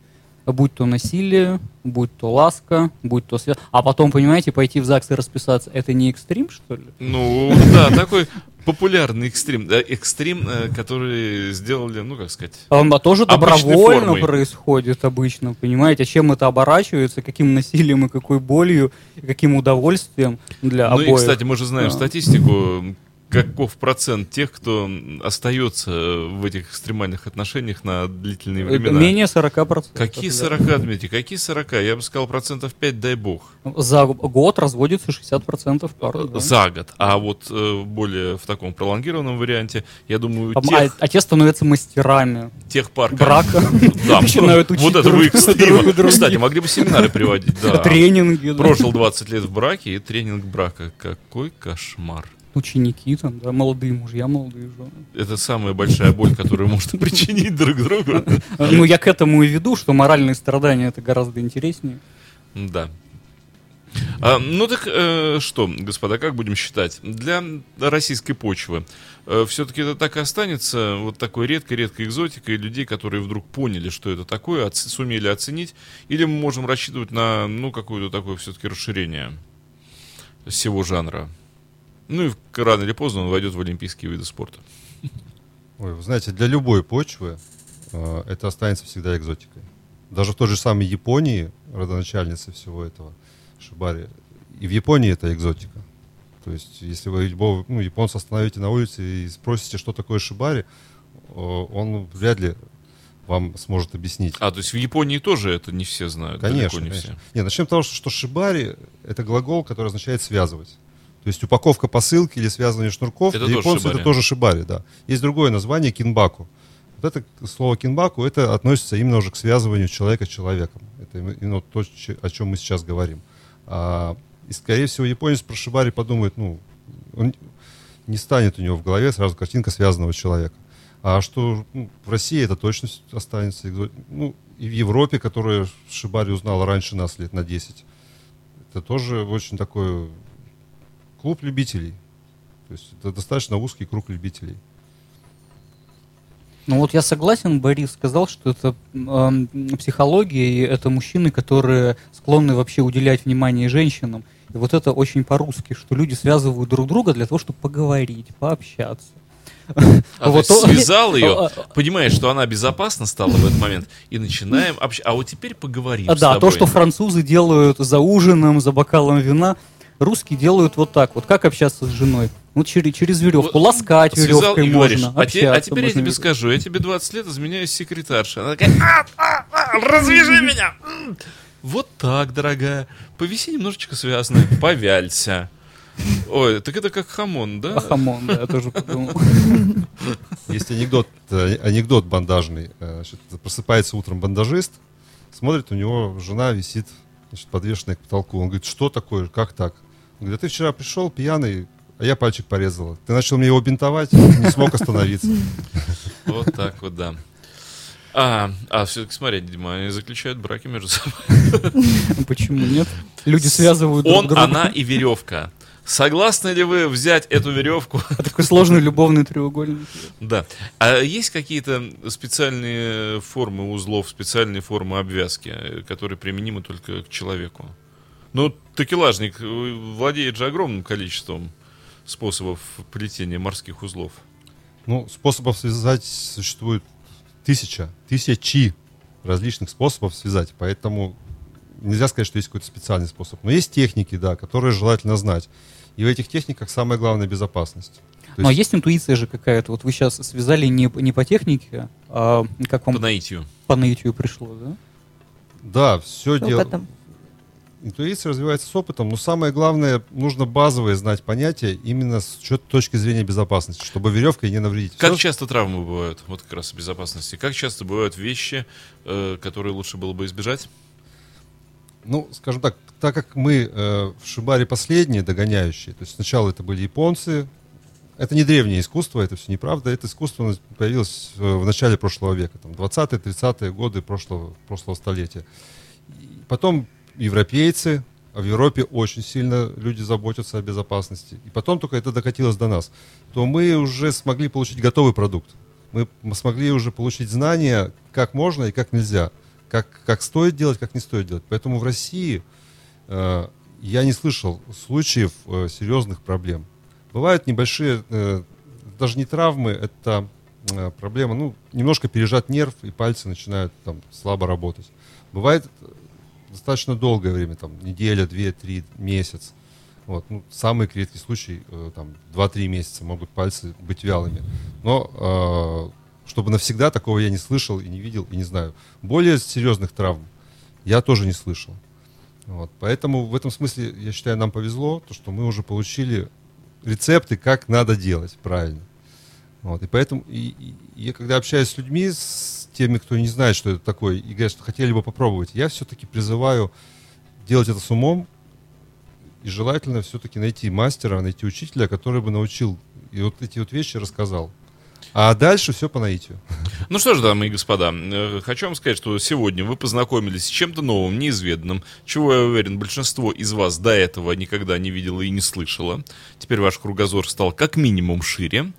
Будь то насилие, будь то ласка, будь то связь. А потом, понимаете, пойти в ЗАГС и расписаться, это не экстрим, что ли? Ну, да, такой популярный экстрим. Да, экстрим, э, который сделали, ну, как сказать, А тоже добровольно формой. происходит обычно, понимаете? Чем это оборачивается, каким насилием и какой болью, и каким удовольствием для Ну обоих. и, кстати, мы же знаем Да. статистику, каков процент тех, кто остается в этих экстремальных отношениях на длительные Э, времена. Менее 40%. Какие Да. 40, Дмитрий, какие 40? Я бы сказал, процентов 5, дай бог. За год разводится 60% пар. да. За год. А вот э, более в таком пролонгированном варианте, я думаю, А, тех, а те становятся мастерами тех пар... брака. Да, Начинают вот учить этого друг экстрима. Кстати, могли бы семинары приводить. Да. Тренинги. Прожил 20 лет в браке и тренинг брака. Какой кошмар. Ученики там, да, молодые мужья, молодые жены. Это самая большая боль, которую можно причинить друг другу. Ну, я к этому и веду, что моральные страдания это гораздо интереснее. Да. А, ну так э, что, господа, как будем считать? Для российской почвы все-таки это так и останется вот такой редкой-редкой экзотикой людей, которые вдруг поняли, что это такое, оц- сумели оценить, или мы можем рассчитывать на, ну, какое-то такое все-таки расширение всего жанра. Ну и рано или поздно он войдет в олимпийские виды спорта. Ой, вы знаете, для любой почвы э, это останется всегда экзотикой. Даже в той же самой Японии, родоначальнице всего этого, Шибари, и в Японии это экзотика. То есть, если вы любого ну, японца остановите на улице и спросите, что такое Шибари, он вряд ли вам сможет объяснить. А, то есть в Японии тоже это не все знают? Конечно, не конечно. все. Не, начнем с того, что, что шибари это глагол, который означает связывать. То есть упаковка посылки или связывание шнурков. Это для японцев шибари. это тоже шибари, да. Есть другое название кинбаку. Вот это слово кинбаку, это относится именно уже к связыванию человека с человеком. Это им- именно то, о чем мы сейчас говорим. А, и, скорее всего, японец про шибари подумает, ну, он не станет у него в голове сразу картинка связанного человека. А что ну, в России это точно останется. Ну, и в Европе, которая Шибари узнала раньше нас лет на 10. Это тоже очень такой клуб любителей. То есть это достаточно узкий круг любителей. Ну вот я согласен, Борис сказал, что это эм, психология, и это мужчины, которые склонны вообще уделять внимание женщинам. И вот это очень по-русски, что люди связывают друг друга для того, чтобы поговорить, пообщаться. А Вот то связал ее, А, понимаешь, что она безопасна стала в этот момент, и начинаем общаться. А вот теперь поговорим А, с да, тобой. то, что французы делают за ужином, за бокалом вина, русские делают вот так вот. Как общаться с женой? Вот через, через веревку. Вот Ласкать Связал веревкой и говоришь, можно. а, те- а теперь я можно тебе веревкой. скажу, я тебе 20 лет изменяю с секретаршей. Она такая, «А, а, а, развяжи меня. Вот так, дорогая. Повиси немножечко связанная, повялься. Ой, так это как хамон, да? А хамон, да, я тоже подумал. Есть анекдот, анекдот бандажный. Э, значит, просыпается утром бандажист, смотрит, у него жена висит значит, подвешенная к потолку. Он говорит, что такое, как так? А ты вчера пришел пьяный, а я пальчик порезала. Ты начал мне его бинтовать, не смог остановиться. Вот так вот, да. А, а все-таки смотри, Дима, они заключают браки между собой. Почему нет? Люди связывают друг Он, друга. она и веревка. Согласны ли вы взять эту веревку? Такой сложный любовный треугольник. Да. А есть какие-то специальные формы узлов, специальные формы обвязки, э, которые применимы только к человеку? Ну, такелажник э, владеет же огромным количеством способов плетения морских узлов. Ну, способов связать существует тысяча, тысячи различных способов связать, поэтому нельзя сказать, что есть какой-то специальный способ. Но есть техники, да, которые желательно знать. И в этих техниках самое главное безопасность. То Ну а есть интуиция же какая-то? Вот вы сейчас связали не, не по технике, а как По вам наитию. по наитию пришло, да? Да, все дело. Интуиция развивается с опытом, но самое главное, нужно базовые знать понятия именно с точки зрения безопасности, чтобы веревкой не навредить. Как Всё- часто травмы бывают? Вот как раз о безопасности. Как часто бывают вещи, э, которые лучше было бы избежать? Ну, скажем так, так как мы э, в Шибаре последние догоняющие, то есть сначала это были японцы, это не древнее искусство, это все неправда, это искусство появилось э, в начале прошлого века, там, 20-е, 30-е годы прошлого, прошлого столетия. И потом европейцы, а в Европе очень сильно люди заботятся о безопасности. И потом только это докатилось до нас. То мы уже смогли получить готовый продукт. Мы смогли уже получить знания, как можно и как нельзя. Как, как стоит делать, как не стоит делать. Поэтому в России э, я не слышал случаев э, серьезных проблем. Бывают небольшие, э, даже не травмы, это э, проблема, ну, немножко пережат нерв, и пальцы начинают там слабо работать. Бывает достаточно долгое время, там, неделя, две, три, месяц. Вот, ну, самый редкий случай, э, там, 2-3 месяца могут пальцы быть вялыми. Но э, чтобы навсегда такого я не слышал и не видел, и не знаю. Более серьезных травм я тоже не слышал. Вот, поэтому в этом смысле, я считаю, нам повезло, то, что мы уже получили рецепты, как надо делать правильно. Вот, и поэтому, и, и- я когда общаюсь с людьми, с теми, кто не знает, что это такое, и говорят, что хотели бы попробовать, я все-таки призываю делать это с умом, и желательно все-таки найти мастера, найти учителя, который бы научил и вот эти вот вещи рассказал. А дальше все по наитию. Ну что ж, дамы и господа, э, хочу вам сказать, что сегодня вы познакомились с чем-то новым, неизведанным, чего, я уверен, большинство из вас до этого никогда не видело и не слышало. Теперь ваш кругозор стал как минимум шире.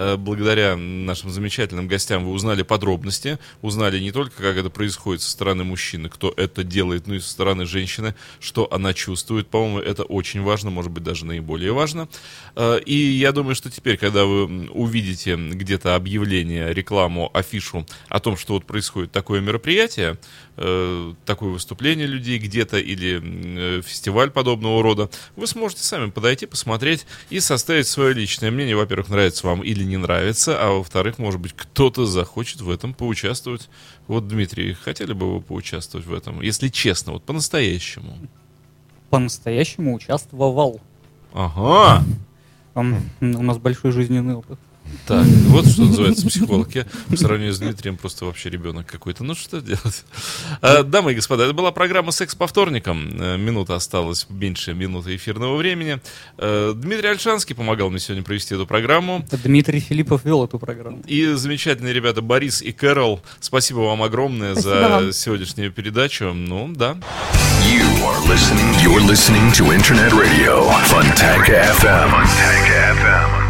Э, Благодаря нашим замечательным гостям вы узнали подробности, узнали не только, как это происходит со стороны мужчины, кто это делает, но и со стороны женщины, что она чувствует. По-моему, это очень важно, может быть, даже наиболее важно. Э, И я думаю, что теперь, когда вы увидите где-то объявление, рекламу, афишу о том, что вот происходит такое мероприятие, э, такое выступление людей где-то или э, фестиваль подобного рода, вы сможете сами подойти, посмотреть и составить свое личное мнение. Во-первых, нравится вам или не нравится, а во-вторых, может быть, кто-то захочет в этом поучаствовать. Вот, Дмитрий, хотели бы вы поучаствовать в этом? Если честно, вот по-настоящему. По-настоящему участвовал. Ага. Ам, У нас большой жизненный опыт. Так, вот что называется психолог. Я по сравнению с Дмитрием просто вообще ребенок какой-то. Ну что делать? А, Дамы и господа, это была программа «Секс по вторникам». Э, Минута осталась, меньше минуты эфирного времени. Э, Дмитрий Альшанский помогал мне сегодня провести эту программу. Дмитрий Филиппов вел эту программу. И замечательные ребята Борис и Кэрол. Спасибо вам огромное Спасибо за вам. сегодняшнюю передачу. Ну, да. You are listening. You're listening to Internet Radio Funtank FM. Funtank FM.